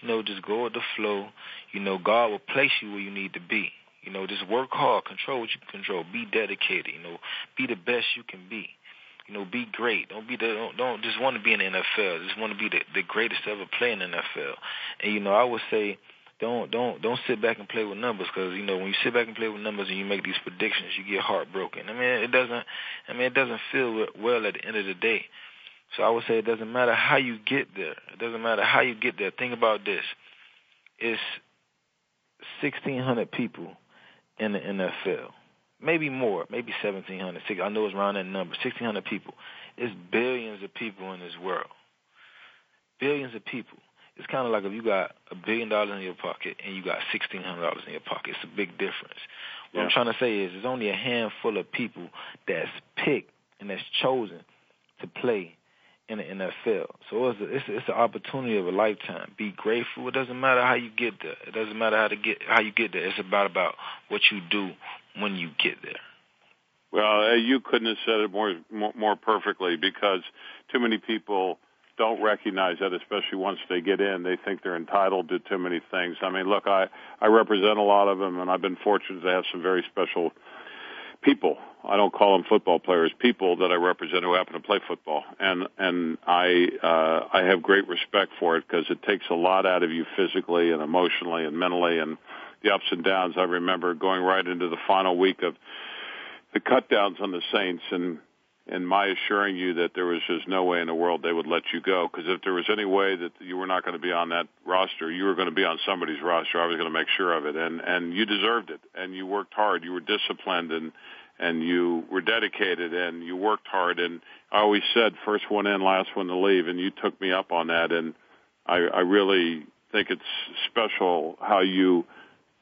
S2: you know, just go with the flow. You know, God will place you where you need to be. You know, just work hard, control what you can control, be dedicated, you know, be the best you can be. You know, be great. Don't be the don't, don't just want to be in the NFL. Just want to be the, the greatest ever play in the NFL. And you know, I would say don't don't don't sit back and play with numbers because you know when you sit back and play with numbers and you make these predictions, you get heartbroken. I mean, it doesn't. I mean, it doesn't feel well at the end of the day. So I would say it doesn't matter how you get there. It doesn't matter how you get there. Think about this: it's 1,600 people in the NFL maybe more, maybe 1,700. I know it's around that number, 1,600 people. It's billions of people in this world. Billions of people. It's kind of like if you got a billion dollars in your pocket and you got sixteen hundred dollars in your pocket. It's a big difference. What yeah. I'm trying to say is, there's only a handful of people that's picked and that's chosen to play in the NFL. So it's a, it's, a, it's an opportunity of a lifetime. Be grateful. It doesn't matter how you get there. It doesn't matter how to get how you get there. It's about about what you do when you get there?
S1: Well, uh, you couldn't have said it more, more more perfectly because too many people don't recognize that, especially once they get in. They think they're entitled to too many things. I mean, look, I I represent a lot of them, and I've been fortunate to have some very special people. I don't call them football players, people that I represent who happen to play football, and and I uh, I have great respect for it because it takes a lot out of you physically and emotionally and mentally and the ups and downs. I remember going right into the final week of the cutdowns on the Saints and and my assuring you that there was just no way in the world they would let you go because if there was any way that you were not going to be on that roster, you were going to be on somebody's roster. I was going to make sure of it, and and you deserved it, and you worked hard, you were disciplined, and and you were dedicated, and you worked hard, and I always said first one in, last one to leave, and you took me up on that, and I, I really think it's special how you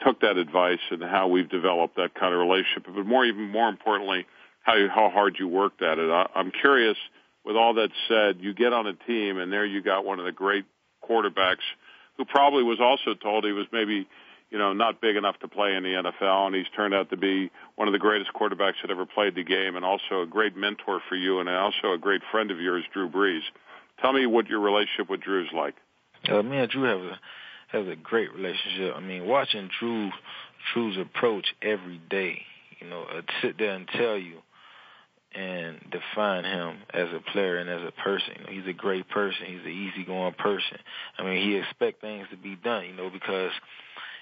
S1: took that advice and how we've developed that kind of relationship, but more even more importantly, how you, how hard you worked at it. I, I'm curious. With all that said, you get on a team, and there you got one of the great quarterbacks who probably was also told he was maybe you know not big enough to play in the NFL, and he's turned out to be one of the greatest quarterbacks that ever played the game, and also a great mentor for you, and also a great friend of yours, Drew Brees. Tell me what your relationship with Drew's like.
S2: Uh, me and Drew have a has a great relationship. I mean, watching Drew, Drew's approach every day, you know, I'd uh, sit there and tell you and define him as a player and as a person. You know, he's a great person. He's an easygoing person. I mean, he expect things to be done, you know, because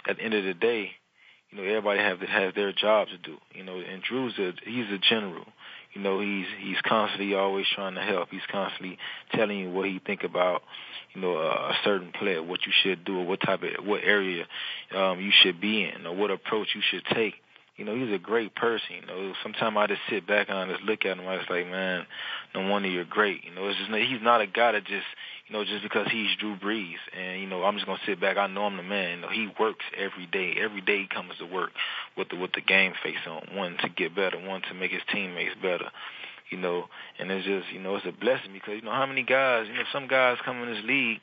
S2: at the end of the day, you know, everybody have to has their job to do. You know, and Drew's a he's a general. You know, he's he's constantly always trying to help. He's constantly telling you what he think about, you know, a, a certain player, what you should do, or what type of what area um, you should be in, or what approach you should take you know, he's a great person, you know. Sometimes I just sit back and I just look at him, I was like, Man, no wonder you're great. You know, it's just he's not a guy that just you know, just because he's Drew Brees and, you know, I'm just gonna sit back, I know I'm the man. You know, he works every day. Every day he comes to work with the with the game face on, one to get better, one to make his teammates better you know, and it's just, you know, it's a blessing because, you know, how many guys, you know, some guys come in this league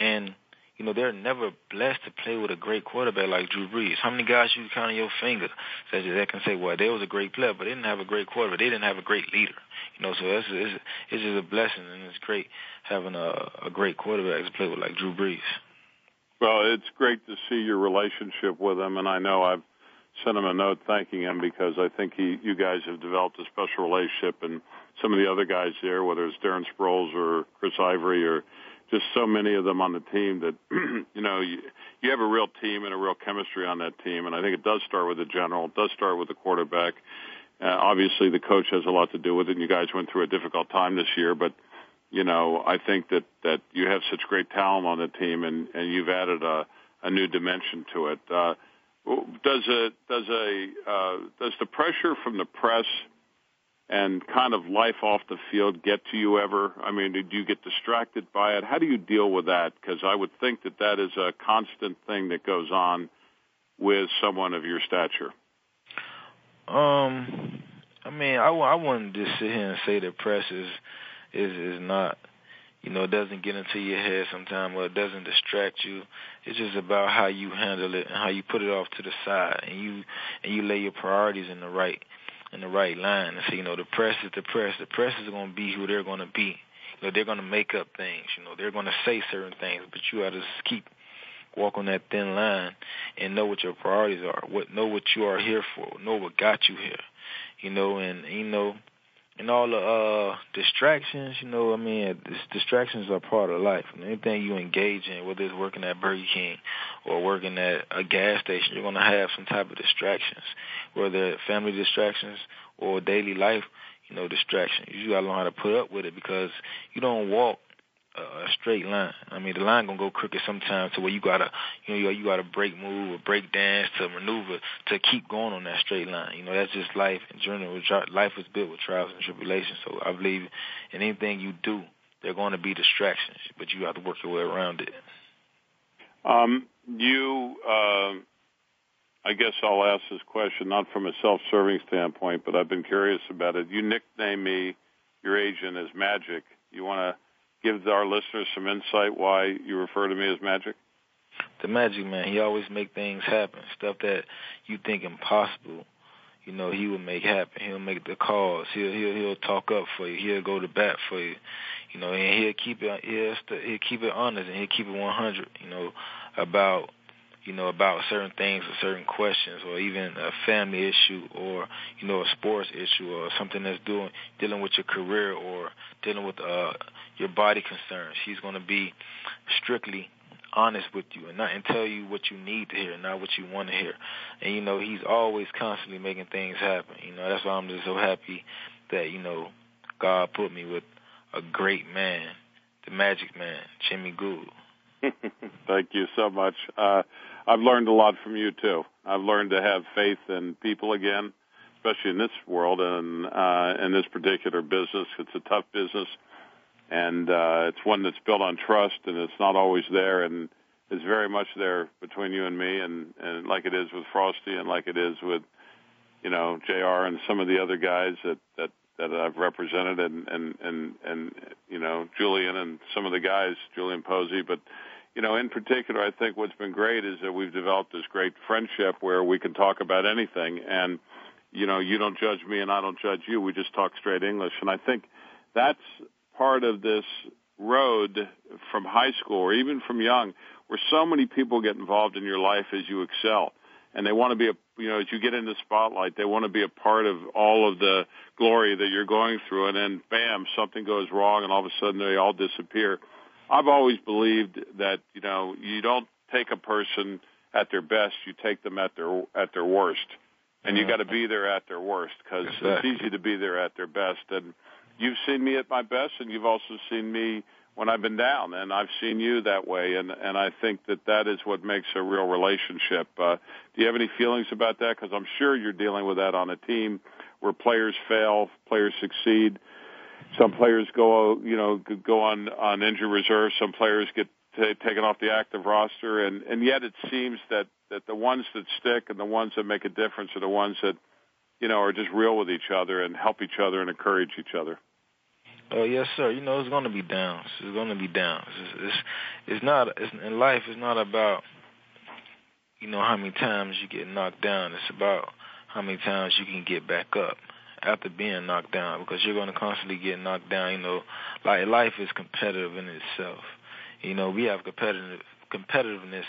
S2: and you know, they're never blessed to play with a great quarterback like Drew Brees. How many guys you count on your finger such as that can say, well, they was a great player, but they didn't have a great quarterback. They didn't have a great leader. You know, so that's it's, it's just a blessing, and it's great having a, a great quarterback to play with like Drew Brees.
S1: Well, it's great to see your relationship with him, and I know I've sent him a note thanking him because I think he, you guys have developed a special relationship, and some of the other guys there, whether it's Darren Sproles or Chris Ivory or just so many of them on the team that you know you, you have a real team and a real chemistry on that team, and I think it does start with the general, it does start with the quarterback. Uh, obviously, the coach has a lot to do with it. And you guys went through a difficult time this year, but you know I think that that you have such great talent on the team, and and you've added a a new dimension to it. Uh, does a does a uh, does the pressure from the press? and kind of life off the field get to you ever? I mean, do you get distracted by it? How do you deal with that? Because I would think that that is a constant thing that goes on with someone of your stature.
S2: Um, I mean, I, I wouldn't just sit here and say that press is is is not, you know, it doesn't get into your head sometimes or it doesn't distract you. It's just about how you handle it and how you put it off to the side and you and you lay your priorities in the right in the right line. And so, you know, the press is the press. The press is going to be who they're going to be. You know, they're going to make up things. You know, they're going to say certain things, but you got to just keep walk on that thin line and know what your priorities are. What know what you are here for. Know what got you here. You know, and you know and all the uh, distractions, you know, I mean, distractions are part of life. anything you engage in, whether it's working at Burger King or working at a gas station, you're going to have some type of distractions, whether family distractions or daily life, you know, distractions. You got to learn how to put up with it because you don't walk a straight line. I mean, the line gonna go crooked sometimes to where you gotta, you know, you gotta break move or break dance to maneuver to keep going on that straight line. You know, that's just life in general. Life is built with trials and tribulations. So I believe in anything you do, there are going to be distractions, but you have to work your way around it.
S1: Um, you, uh, I guess I'll ask this question not from a self-serving standpoint, but I've been curious about it. You nickname me, your agent, as Magic. You want to give our listeners some insight why you refer to me as magic?
S2: The magic man, he always make things happen. Stuff that you think impossible, you know, he will make happen. He'll make the calls. He'll he'll he'll talk up for you. He'll go to bat for you. You know, and he'll keep it he'll, he'll keep it honest and he'll keep it 100. You know, about you know, about certain things or certain questions or even a family issue or, you know, a sports issue or something that's doing dealing with your career or dealing with uh your body concerns. He's going to be strictly honest with you and not and tell you what you need to hear, not what you want to hear. And you know, he's always constantly making things happen. You know, that's why I'm just so happy that you know God put me with a great man, the Magic Man, Jimmy Gould.
S1: Thank you so much. Uh, I've learned a lot from you too. I've learned to have faith in people again, especially in this world and uh, in this particular business. It's a tough business and uh, it's one that's built on trust, and it's not always there, and it's very much there between you and me, and and like it is with Frostee, and like it is with you know Jr. and some of the other guys that that that I've represented, and and and and you know Julian and some of the guys, Julian Posey, but. You know, in particular, I think what's been great is that we've developed this great friendship where we can talk about anything, and you know, you don't judge me and I don't judge you. We just talk straight English, and I think that's part of this road from high school or even from young where so many people get involved in your life as you excel and they want to be a you know as you get into the spotlight they want to be a part of all of the glory that you're going through and then bam something goes wrong and all of a sudden they all disappear i've always believed that you know you don't take a person at their best you take them at their at their worst and you got to be there at their worst because exactly. it's easy to be there at their best and you've seen me at my best, and you've also seen me when I've been down, and I've seen you that way, and and I think that that is what makes a real relationship. Uh, do you have any feelings about that? Because I'm sure you're dealing with that on a team where players fail, players succeed. Some players go, you know, go on on injury reserve. Some players get t- taken off the active roster, and and yet it seems that that the ones that stick and the ones that make a difference are the ones that you know, are just real with each other and help each other and encourage each other.
S2: Oh yes, sir. You know it's going to be downs. It's going to be downs. It's it's, it's not it's, in life. It's not about you know how many times you get knocked down. It's about how many times you can get back up after being knocked down because you're going to constantly get knocked down. You know, like life is competitive in itself. You know, we have competitive competitiveness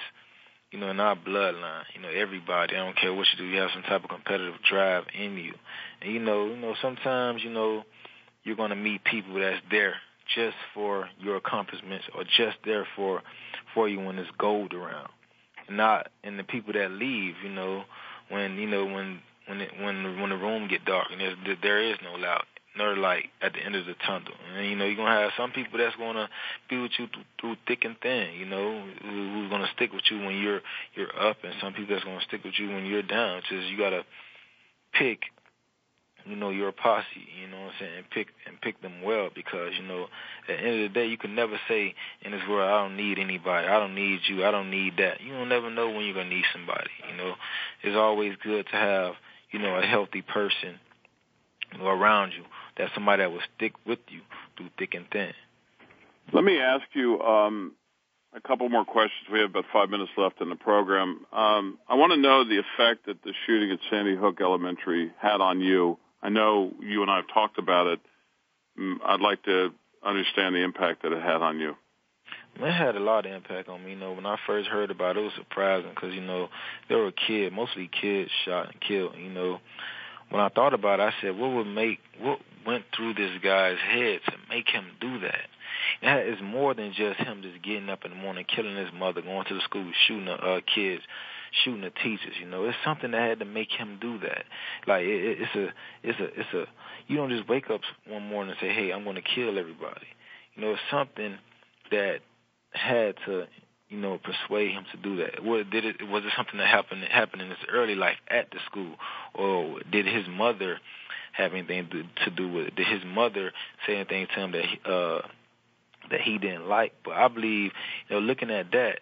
S2: you know, in our bloodline, you know, everybody, I don't care what you do, you have some type of competitive drive in you. And you know, you know, sometimes, you know, you're gonna meet people that's there just for your accomplishments or just there for for you when there's gold around. not and the people that leave, you know, when you know, when when it, when when the room get dark and there there is no loud or like at the end of the tunnel. And you know, you're gonna have some people that's gonna be with you through thick and thin. You know, who's gonna stick with you when you're you're up, and some people that's gonna stick with you when you're down. It's just you gotta pick, you know, your posse. You know what I'm saying? And pick and pick them well because you know, at the end of the day, you can never say in this world, I don't need anybody. I don't need you. I don't need that. You don't never know when you're gonna need somebody. You know, it's always good to have you know a healthy person around you that somebody that will stick with you through thick and thin.
S1: Let me ask you um, a couple more questions. We have about five minutes left in the program. Um, I want to know the effect that the shooting at Sandy Hook Elementary had on you. I know you and I have talked about it. Mm, I'd like to understand the impact that it had on you.
S2: It had a lot of impact on me. You know, when I first heard about it, it was surprising because you know there were kids, mostly kids, shot and killed. You know, when I thought about it, I said, what would make what went through this guy's head to make him do that. That is more than just him just getting up in the morning, killing his mother, going to the school, shooting the uh, kids, shooting the teachers. You know, it's something that had to make him do that. Like it, it's a, it's a, it's a. You don't just wake up one morning and say, "Hey, I'm going to kill everybody." You know, it's something that had to you know, persuade him to do that? What did it was it something that happened happened in his early life at the school, or did his mother have anything to do with it. his mother say anything to him that he, uh, that he didn't like. But I believe, you know, looking at that,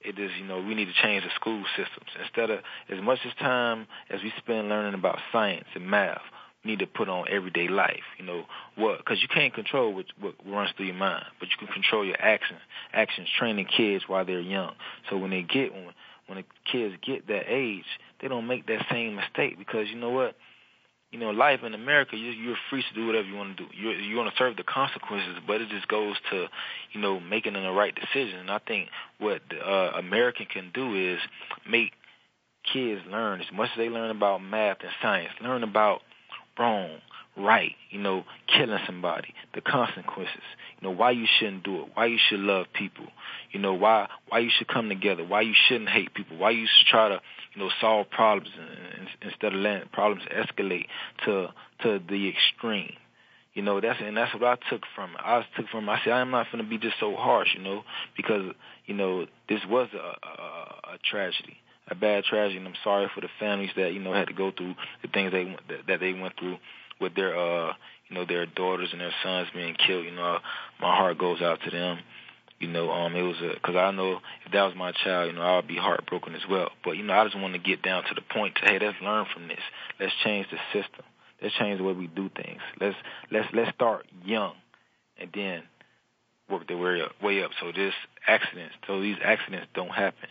S2: it is you know we need to change the school systems instead of as much as time as we spend learning about science and math we need to put on everyday life you know what because you can't control what, what runs through your mind but you can control your actions actions training kids while they're young so when they get when when the kids get that age they don't make that same mistake because you know what you know, life in America, you, you're free to do whatever you want to do. You're, you're to serve the consequences, but it just goes to, you know, making the right decision. And I think what the, uh, American can do is make kids learn as much as they learn about math and science, learn about wrong, right, you know, killing somebody, the consequences, you know, why you shouldn't do it, why you should love people, you know, why why you should come together, why you shouldn't hate people, why you should try to, you know, solve problems instead of letting problems escalate to to the extreme. You know, that's and that's what I took from it. I took from it. I said I am not going to be just so harsh, you know, because you know this was a, a, a tragedy a bad tragedy, and I'm sorry for the families that you know had to go through the things they that, that they went through with their uh you know their daughters and their sons being killed. You know, my heart goes out to them. You know, um, it was because I know if that was my child, you know, I would be heartbroken as well. But you know, I just want to get down to the point to hey, let's learn from this. Let's change the system. Let's change the way we do things. Let's let's let's start young, and then work their way up. Way up. So this accidents, so these accidents don't happen.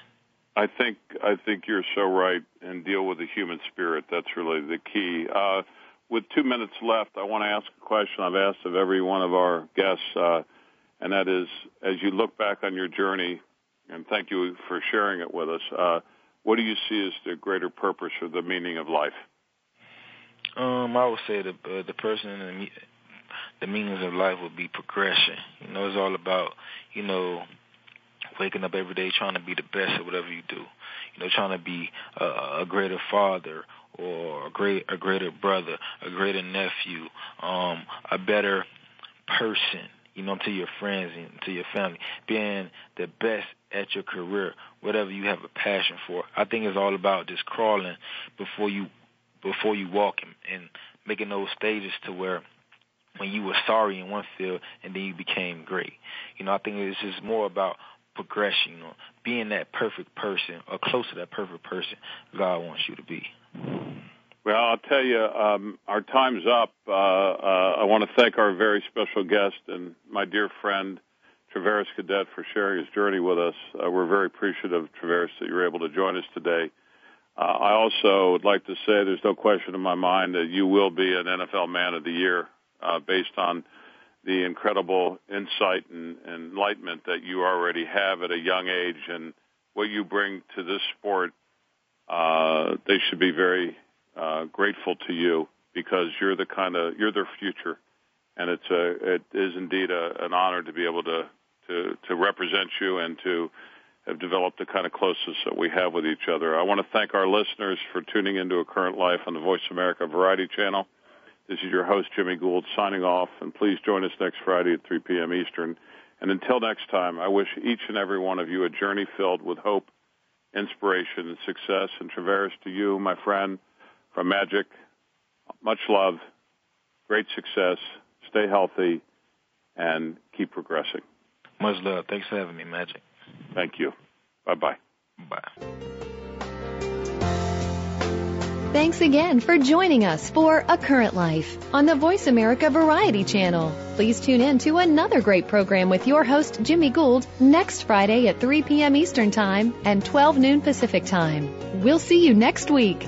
S1: I think I think you're so right, and deal with the human spirit. That's really the key. Uh, with two minutes left, I want to ask a question I've asked of every one of our guests, uh, and that is, as you look back on your journey, and thank you for sharing it with us, uh, what do you see as the greater purpose or the meaning of life?
S2: Um, I would say the uh, the person and the, the meanings of life would be progression. You know, it's all about you know waking up every day trying to be the best at whatever you do. You know, trying to be a, a greater father or a great a greater brother, a greater nephew, um, a better person, you know, to your friends and to your family, being the best at your career, whatever you have a passion for. I think it's all about just crawling before you before you walk and, and making those stages to where when you were sorry in one field and then you became great. You know, I think it's just more about progression, you know, being that perfect person or close to that perfect person God wants you to be.
S1: Well, I'll tell you, um, our time's up. Uh, uh, I want to thank our very special guest and my dear friend, Travaris Cadet, for sharing his journey with us. Uh, we're very appreciative, Travaris, that you are able to join us today. Uh, I also would like to say there's no question in my mind that you will be an NFL Man of the Year uh, based on the incredible insight and, and enlightenment that you already have at a young age and what you bring to this sport uh, they should be very uh, grateful to you because you're the kind of you're their future, and it's a it is indeed a, an honor to be able to to to represent you and to have developed the kind of closeness that we have with each other. I want to thank our listeners for tuning into A Current Life on the Voice America Variety Channel. This is your host, Jimmy Gould, signing off, and please join us next Friday at 3 p.m. Eastern. And until next time, I wish each and every one of you a journey filled with hope inspiration, and success and Travaris to you, my friend, from Magic. Much love, great success, stay healthy, and keep progressing.
S2: Much love. Thanks for having me, Magic.
S1: Thank you. Bye-bye.
S3: Bye. Thanks again for joining us for A Current Life on the Voice America Variety Channel. Please tune in to another great program with your host, Jimmy Gould, next Friday at 3 p.m. Eastern Time and 12 noon Pacific Time. We'll see you next week.